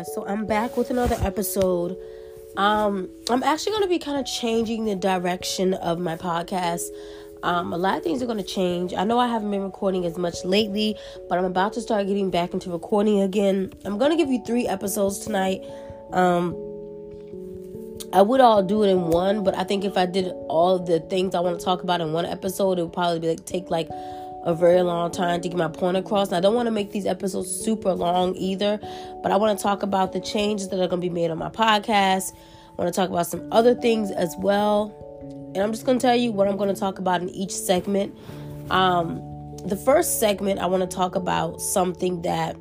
guys. So I'm back with another episode. Um, I'm actually going to be kind of changing the direction of my podcast. Um, a lot of things are going to change. I know I haven't been recording as much lately, but I'm about to start getting back into recording again. I'm going to give you three episodes tonight. Um, I would all do it in one, but I think if I did all the things I want to talk about in one episode, it would probably be like take like a very long time to get my point across. And I don't want to make these episodes super long either, but I want to talk about the changes that are going to be made on my podcast. I want to talk about some other things as well. And I'm just going to tell you what I'm going to talk about in each segment. Um, the first segment, I want to talk about something that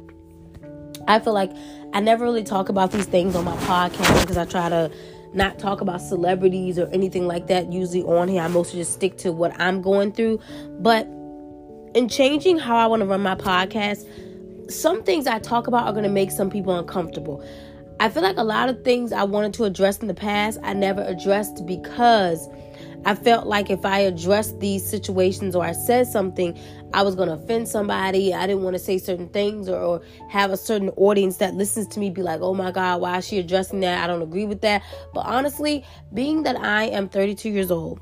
I feel like I never really talk about these things on my podcast because I try to not talk about celebrities or anything like that usually on here. I mostly just stick to what I'm going through. But in changing how I want to run my podcast, some things I talk about are going to make some people uncomfortable. I feel like a lot of things I wanted to address in the past, I never addressed because I felt like if I addressed these situations or I said something, I was going to offend somebody. I didn't want to say certain things or, or, have a certain audience that listens to me be like, oh my God, why is she addressing that? I don't agree with that. But honestly, being that I am 32 years old,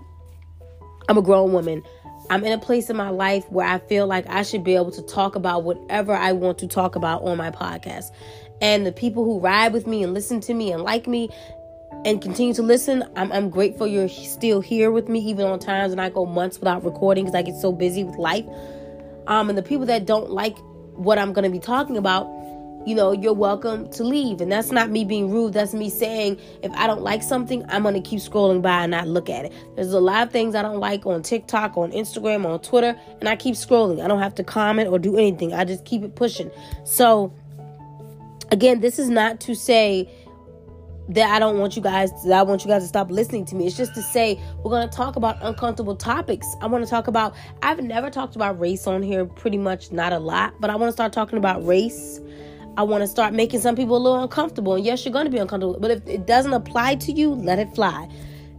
I'm a grown woman. I'm in a place in my life where I feel like I should be able to talk about whatever I want to talk about on my podcast. And the people who ride with me and listen to me and like me and continue to listen, I'm, I'm grateful you're still here with me, even on times when I go months without recording because I get so busy with life. Um, and the people that don't like what I'm going to be talking about, you know, you're welcome to leave. And that's not me being rude. That's me saying if I don't like something, I'm going to keep scrolling by and not look at it. There's a lot of things I don't like on TikTok, on Instagram, on Twitter, and I keep scrolling. I don't have to comment or do anything. I just keep it pushing. So, again, this is not to say that I don't want you guys that I want you guys to stop listening to me. It's just to say we're going to talk about uncomfortable topics. I want to talk about I've never talked about race on here pretty much not a lot, but I want to start talking about race I want to start making some people a little uncomfortable. And yes, you're going to be uncomfortable, but if it doesn't apply to you, let it fly.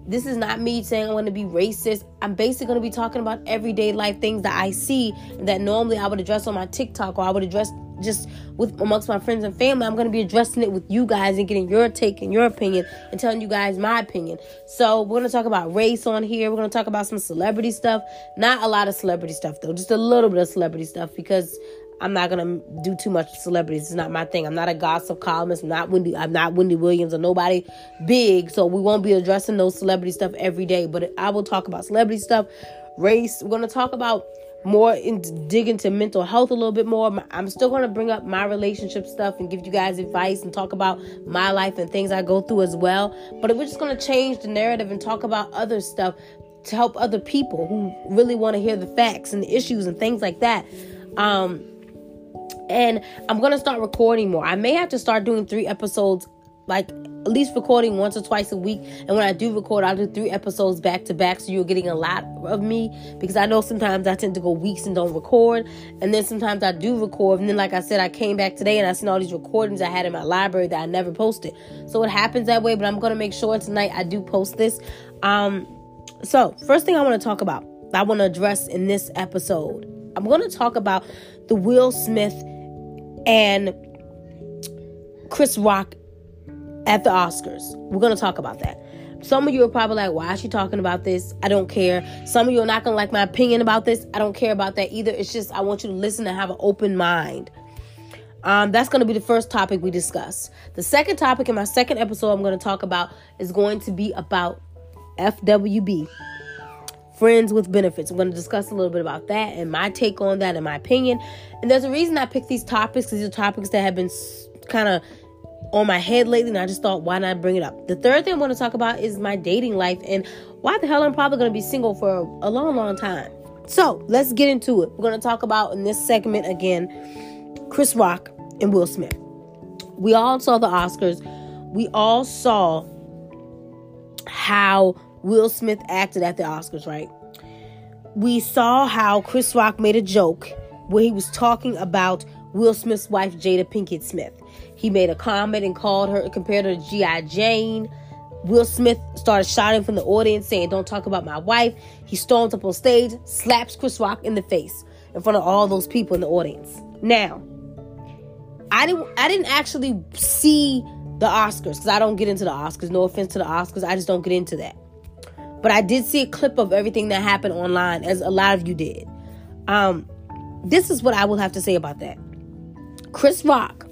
This is not me saying I want to be racist. I'm basically going to be talking about everyday life things that I see that normally I would address on my TikTok or I would address just with amongst my friends and family. I'm going to be addressing it with you guys and getting your take and your opinion and telling you guys my opinion. So we're going to talk about race on here. We're going to talk about some celebrity stuff. Not a lot of celebrity stuff though, just a little bit of celebrity stuff because I'm not gonna do too much celebrities. It's not my thing. I'm not a gossip columnist. I'm not Wendy. I'm not Wendy Williams or nobody big. So we won't be addressing those celebrity stuff every day. But I will talk about celebrity stuff, race. We're gonna talk about more into dig into mental health a little bit more. I'm still gonna bring up my relationship stuff and give you guys advice and talk about my life and things I go through as well. But we're just gonna change the narrative and talk about other stuff to help other people who really want to hear the facts and the issues and things like that. Um, and I'm gonna start recording more. I may have to start doing three episodes, like at least recording once or twice a week. And when I do record, I'll do three episodes back to back, so you're getting a lot of me. Because I know sometimes I tend to go weeks and don't record, and then sometimes I do record. And then, like I said, I came back today and I seen all these recordings I had in my library that I never posted. So it happens that way. But I'm gonna make sure tonight I do post this. Um, so first thing I want to talk about, I want to address in this episode. I'm going to talk about the Will Smith and Chris Rock at the Oscars. We're going to talk about that. Some of you are probably like, why is she talking about this? I don't care. Some of you are not going to like my opinion about this. I don't care about that either. It's just, I want you to listen and have an open mind. Um, that's going to be the first topic we discuss. The second topic in my second episode I'm going to talk about is going to be about FWB friends with benefits. I'm going to discuss a little bit about that and my take on that and my opinion. And there's a reason I picked these topics because these are topics that have been kind of on my head lately, and I just thought, why not bring it up? The third thing I want to talk about is my dating life and why the hell I'm probably going to be single for a long, long time. So let's get into it. We're going to talk about in this segment again Chris Rock and Will Smith. We all saw the Oscars. We all saw how Will Smith acted at the Oscars, right? We saw how Chris Rock made a joke where he was talking about Will Smith's wife, Jada Pinkett Smith. He made a comment and called her, compared her to G.I. Jane. Will Smith started shouting from the audience saying, Don't talk about my wife. He storms up on stage, slaps Chris Rock in the face in front of all those people in the audience. Now, I didn't I didn't actually see the Oscars because I don't get into the Oscars. No offense to the Oscars, I just don't get into that. But I did see a clip of everything that happened online, as a lot of you did. Um, this is what I will have to say about that. Chris Rock.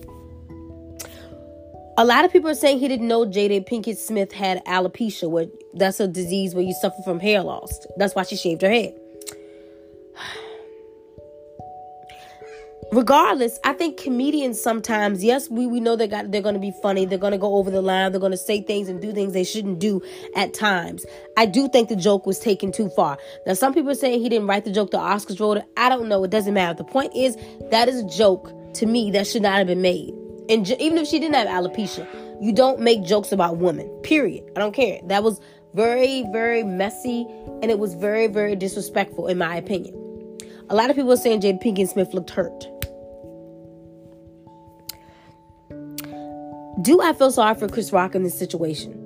A lot of people are saying he didn't know Jada Pinkett Smith had alopecia, where that's a disease where you suffer from hair loss. That's why she shaved her head. Regardless, I think comedians sometimes, yes, we, we know they got they're gonna be funny, they're gonna go over the line, they're gonna say things and do things they shouldn't do at times. I do think the joke was taken too far. Now some people are saying he didn't write the joke, the Oscars wrote it. I don't know, it doesn't matter. The point is that is a joke to me that should not have been made. And j- even if she didn't have alopecia, you don't make jokes about women. Period. I don't care. That was very, very messy and it was very, very disrespectful in my opinion. A lot of people are saying Jada Pinkett Smith looked hurt. Do I feel sorry for Chris Rock in this situation?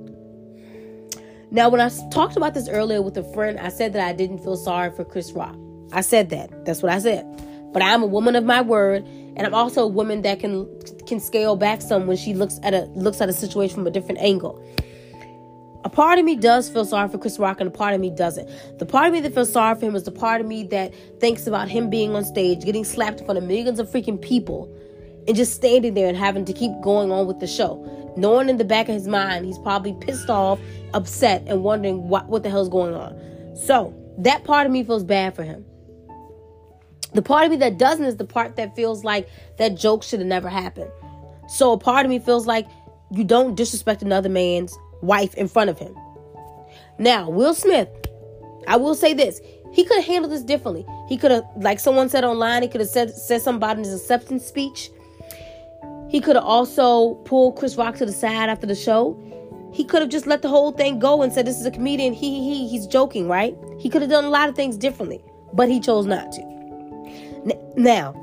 Now, when I talked about this earlier with a friend, I said that I didn't feel sorry for Chris Rock. I said that. That's what I said. But I'm a woman of my word, and I'm also a woman that can can scale back some when she looks at a looks at a situation from a different angle. A part of me does feel sorry for Chris Rock, and a part of me doesn't. The part of me that feels sorry for him is the part of me that thinks about him being on stage, getting slapped in front of millions of freaking people, and just standing there and having to keep going on with the show. Knowing in the back of his mind, he's probably pissed off, upset, and wondering what, what the hell's going on. So, that part of me feels bad for him. The part of me that doesn't is the part that feels like that joke should have never happened. So, a part of me feels like you don't disrespect another man's wife in front of him. Now, Will Smith, I will say this. He could have handled this differently. He could have, like someone said online, he could have said, said something about in his acceptance speech he could have also pulled Chris Rock to the side after the show. He could have just let the whole thing go and said, This is a comedian. He, he, he's joking, right? He could have done a lot of things differently, but he chose not to. Now,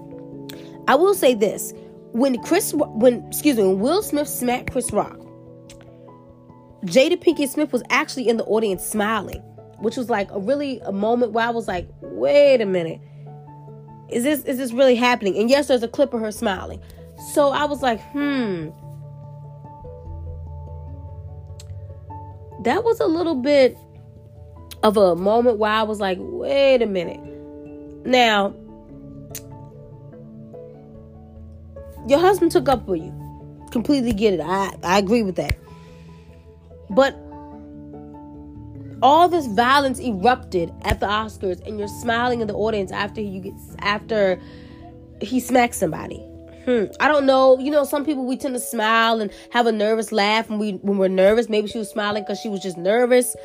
I will say this. When Chris, when, excuse me, when Will Smith smacked Chris Rock, Jada Pinkett Smith was actually in the audience smiling, which was like a really a moment where I was like, wait a minute. Is this is this really happening? And yes, there's a clip of her smiling. So I was like, hmm. That was a little bit of a moment where I was like, wait a minute. Now, your husband took up for you. Completely get it. I, I agree with that. But all this violence erupted at the Oscars and you're smiling in the audience after you get after he smacks somebody. Hmm. I don't know. You know, some people we tend to smile and have a nervous laugh when we when we're nervous. Maybe she was smiling because she was just nervous.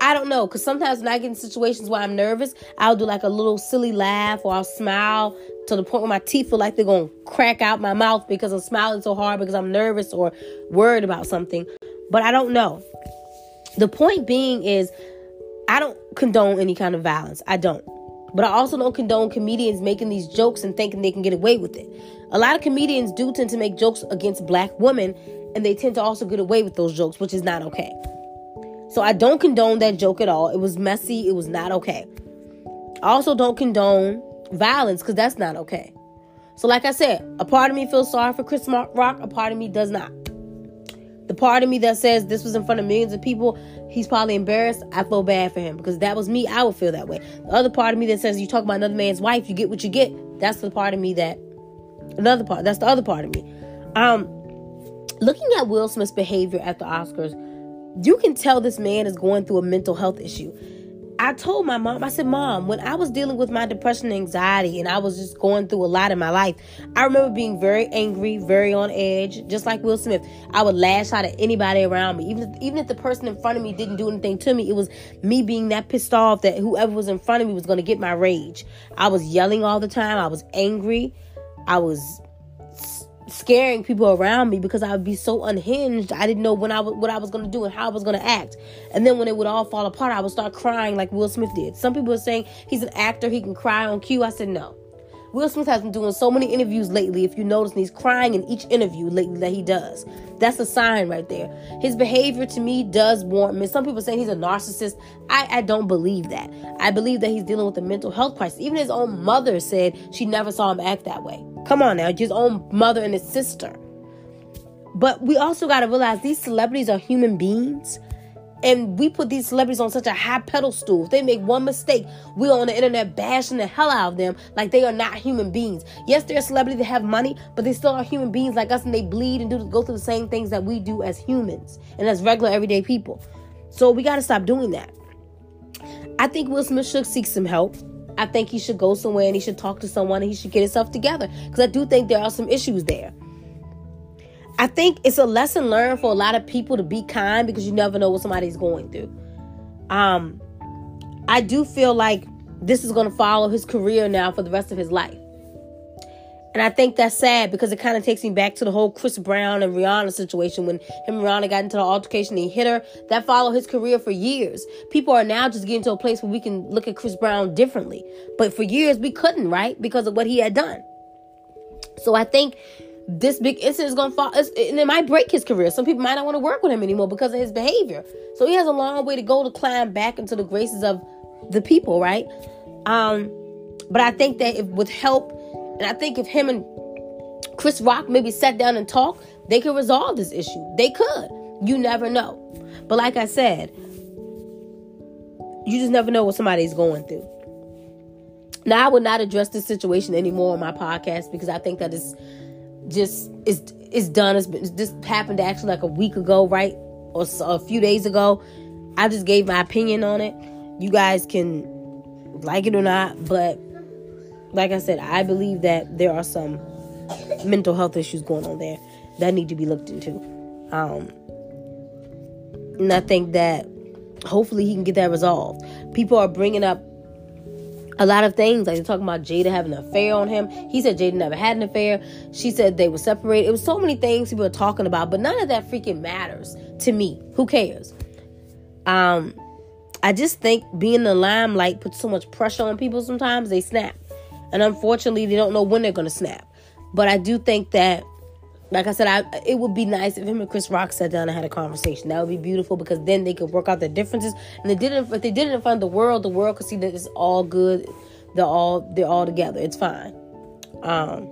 I don't know. Because sometimes when I get in situations where I'm nervous, I'll do like a little silly laugh or I'll smile to the point where my teeth feel like they're going to crack out my mouth because I'm smiling so hard because I'm nervous or worried about something. But I don't know. The point being is, I don't condone any kind of violence. I don't. But I also don't condone comedians making these jokes and thinking they can get away with it. A lot of comedians do tend to make jokes against black women, and they tend to also get away with those jokes, which is not okay. So I don't condone that joke at all. It was messy, it was not okay. I also don't condone violence because that's not okay. So, like I said, a part of me feels sorry for Chris Rock, a part of me does not. The part of me that says this was in front of millions of people, he's probably embarrassed. I feel bad for him because that was me. I would feel that way. The other part of me that says you talk about another man's wife, you get what you get. That's the part of me that, another part. That's the other part of me. Um, looking at Will Smith's behavior at the Oscars, you can tell this man is going through a mental health issue. I told my mom, I said, Mom, when I was dealing with my depression and anxiety and I was just going through a lot in my life, I remember being very angry, very on edge, just like Will Smith. I would lash out at anybody around me. Even if, even if the person in front of me didn't do anything to me, it was me being that pissed off that whoever was in front of me was going to get my rage. I was yelling all the time. I was angry. I was scaring people around me because I would be so unhinged. I didn't know when I w- what I was going to do and how I was going to act. And then when it would all fall apart, I would start crying like Will Smith did. Some people are saying he's an actor, he can cry on cue. I said no. Will Smith has been doing so many interviews lately. If you notice, he's crying in each interview lately that he does. That's a sign right there. His behavior to me does warrant me. Some people saying he's a narcissist. I, I don't believe that. I believe that he's dealing with a mental health crisis. Even his own mother said she never saw him act that way. Come on now, his own mother and his sister. But we also got to realize these celebrities are human beings. And we put these celebrities on such a high pedestal. If they make one mistake, we're on the internet bashing the hell out of them like they are not human beings. Yes, they're a celebrity, they have money, but they still are human beings like us and they bleed and do go through the same things that we do as humans and as regular everyday people. So we got to stop doing that. I think Will Smith should seek some help. I think he should go somewhere and he should talk to someone and he should get himself together because I do think there are some issues there. I think it's a lesson learned for a lot of people to be kind because you never know what somebody's going through. Um, I do feel like this is going to follow his career now for the rest of his life. And I think that's sad because it kind of takes me back to the whole Chris Brown and Rihanna situation when him and Rihanna got into the altercation and he hit her. That followed his career for years. People are now just getting to a place where we can look at Chris Brown differently. But for years we couldn't, right? Because of what he had done. So I think this big incident is going to fall, and it might break his career. Some people might not want to work with him anymore because of his behavior. So he has a long way to go to climb back into the graces of the people, right? Um, but I think that if with help, and I think if him and Chris Rock maybe sat down and talked, they could resolve this issue. They could. You never know. But like I said, you just never know what somebody's going through. Now I would not address this situation anymore on my podcast because I think that it's just it's is done. It's been this happened actually like a week ago, right, or a few days ago. I just gave my opinion on it. You guys can like it or not, but like I said, I believe that there are some mental health issues going on there that need to be looked into. Um, and I think that hopefully he can get that resolved. People are bringing up a lot of things. Like they're talking about Jada having an affair on him. He said Jada never had an affair. She said they were separated. It was so many things people are talking about, but none of that freaking matters to me. Who cares? Um, I just think being in the limelight puts so much pressure on people sometimes they snap. And unfortunately they don't know when they're gonna snap. But I do think that like I said, I it would be nice if him and Chris Rock sat down and had a conversation. That would be beautiful because then they could work out their differences. And they didn't, if they did it in front of the world, the world could see that it's all good. They're all they're all together. It's fine. Um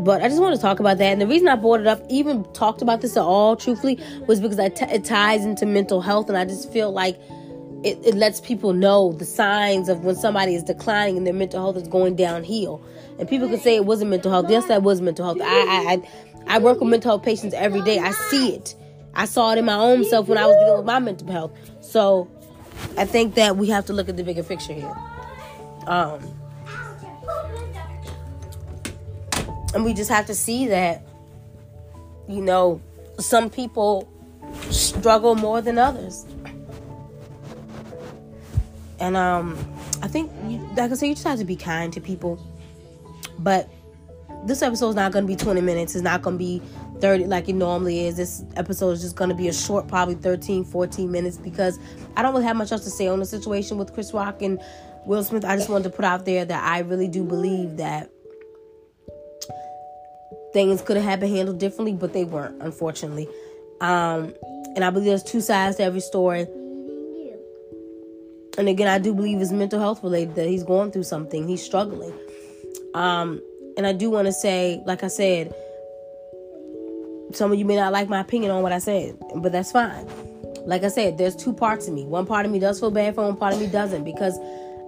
but I just want to talk about that. And the reason I brought it up, even talked about this at all, truthfully, was because t- it ties into mental health, and I just feel like it, it lets people know the signs of when somebody is declining and their mental health is going downhill. And people can say it wasn't mental health. Yes, that was mental health. I, I, I work with mental health patients every day. I see it. I saw it in my own self when I was dealing with my mental health. So I think that we have to look at the bigger picture here. Um, and we just have to see that, you know, some people struggle more than others. And um, I think, you, like I said, you just have to be kind to people. But this episode is not going to be 20 minutes. It's not going to be 30 like it normally is. This episode is just going to be a short, probably 13, 14 minutes because I don't really have much else to say on the situation with Chris Rock and Will Smith. I just wanted to put out there that I really do believe that things could have been handled differently, but they weren't, unfortunately. Um, and I believe there's two sides to every story. And again, I do believe it's mental health related that he's going through something. He's struggling. Um, and I do want to say, like I said, some of you may not like my opinion on what I said, but that's fine. Like I said, there's two parts of me. One part of me does feel bad for him, one part of me doesn't, because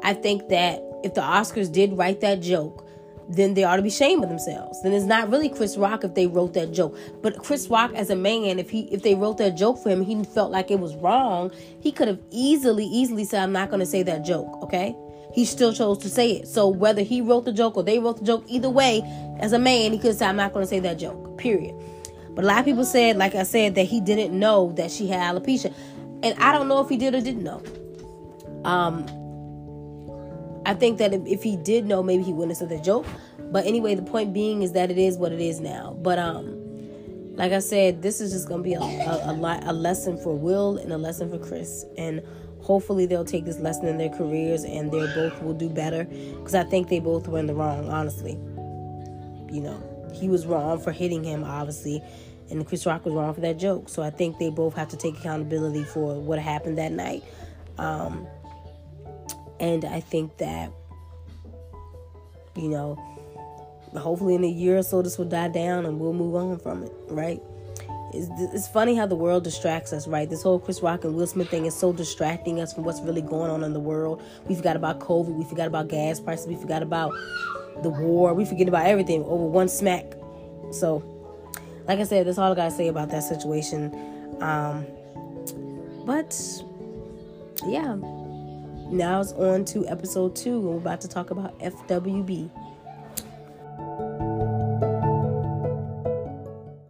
I think that if the Oscars did write that joke, then they ought to be ashamed of themselves. Then it's not really Chris Rock if they wrote that joke. But Chris Rock as a man, if he if they wrote that joke for him, he felt like it was wrong, he could have easily, easily said, I'm not gonna say that joke, okay? He still chose to say it. So whether he wrote the joke or they wrote the joke, either way, as a man, he could say, I'm not gonna say that joke. Period. But a lot of people said, like I said, that he didn't know that she had alopecia. And I don't know if he did or didn't know. Um, I think that if, if he did know, maybe he wouldn't have said the joke. But anyway, the point being is that it is what it is now. But um, like I said, this is just gonna be a a, a, a lesson for Will and a lesson for Chris, and hopefully they'll take this lesson in their careers and they both will do better. Because I think they both were in the wrong, honestly. You know, he was wrong for hitting him, obviously, and Chris Rock was wrong for that joke. So I think they both have to take accountability for what happened that night. Um, and I think that you know, hopefully in a year or so this will die down and we'll move on from it, right? It's, funny how the world distracts us, right? This whole Chris Rock and Will Smith thing is so distracting us from what's really going on in the world. We forgot about COVID. We forgot about gas prices. We forgot about the war. We forget about everything over one smack. So, like I said, that's all I gotta say about that situation. Um, but yeah, now it's on to episode two, and we're about to talk about FWB.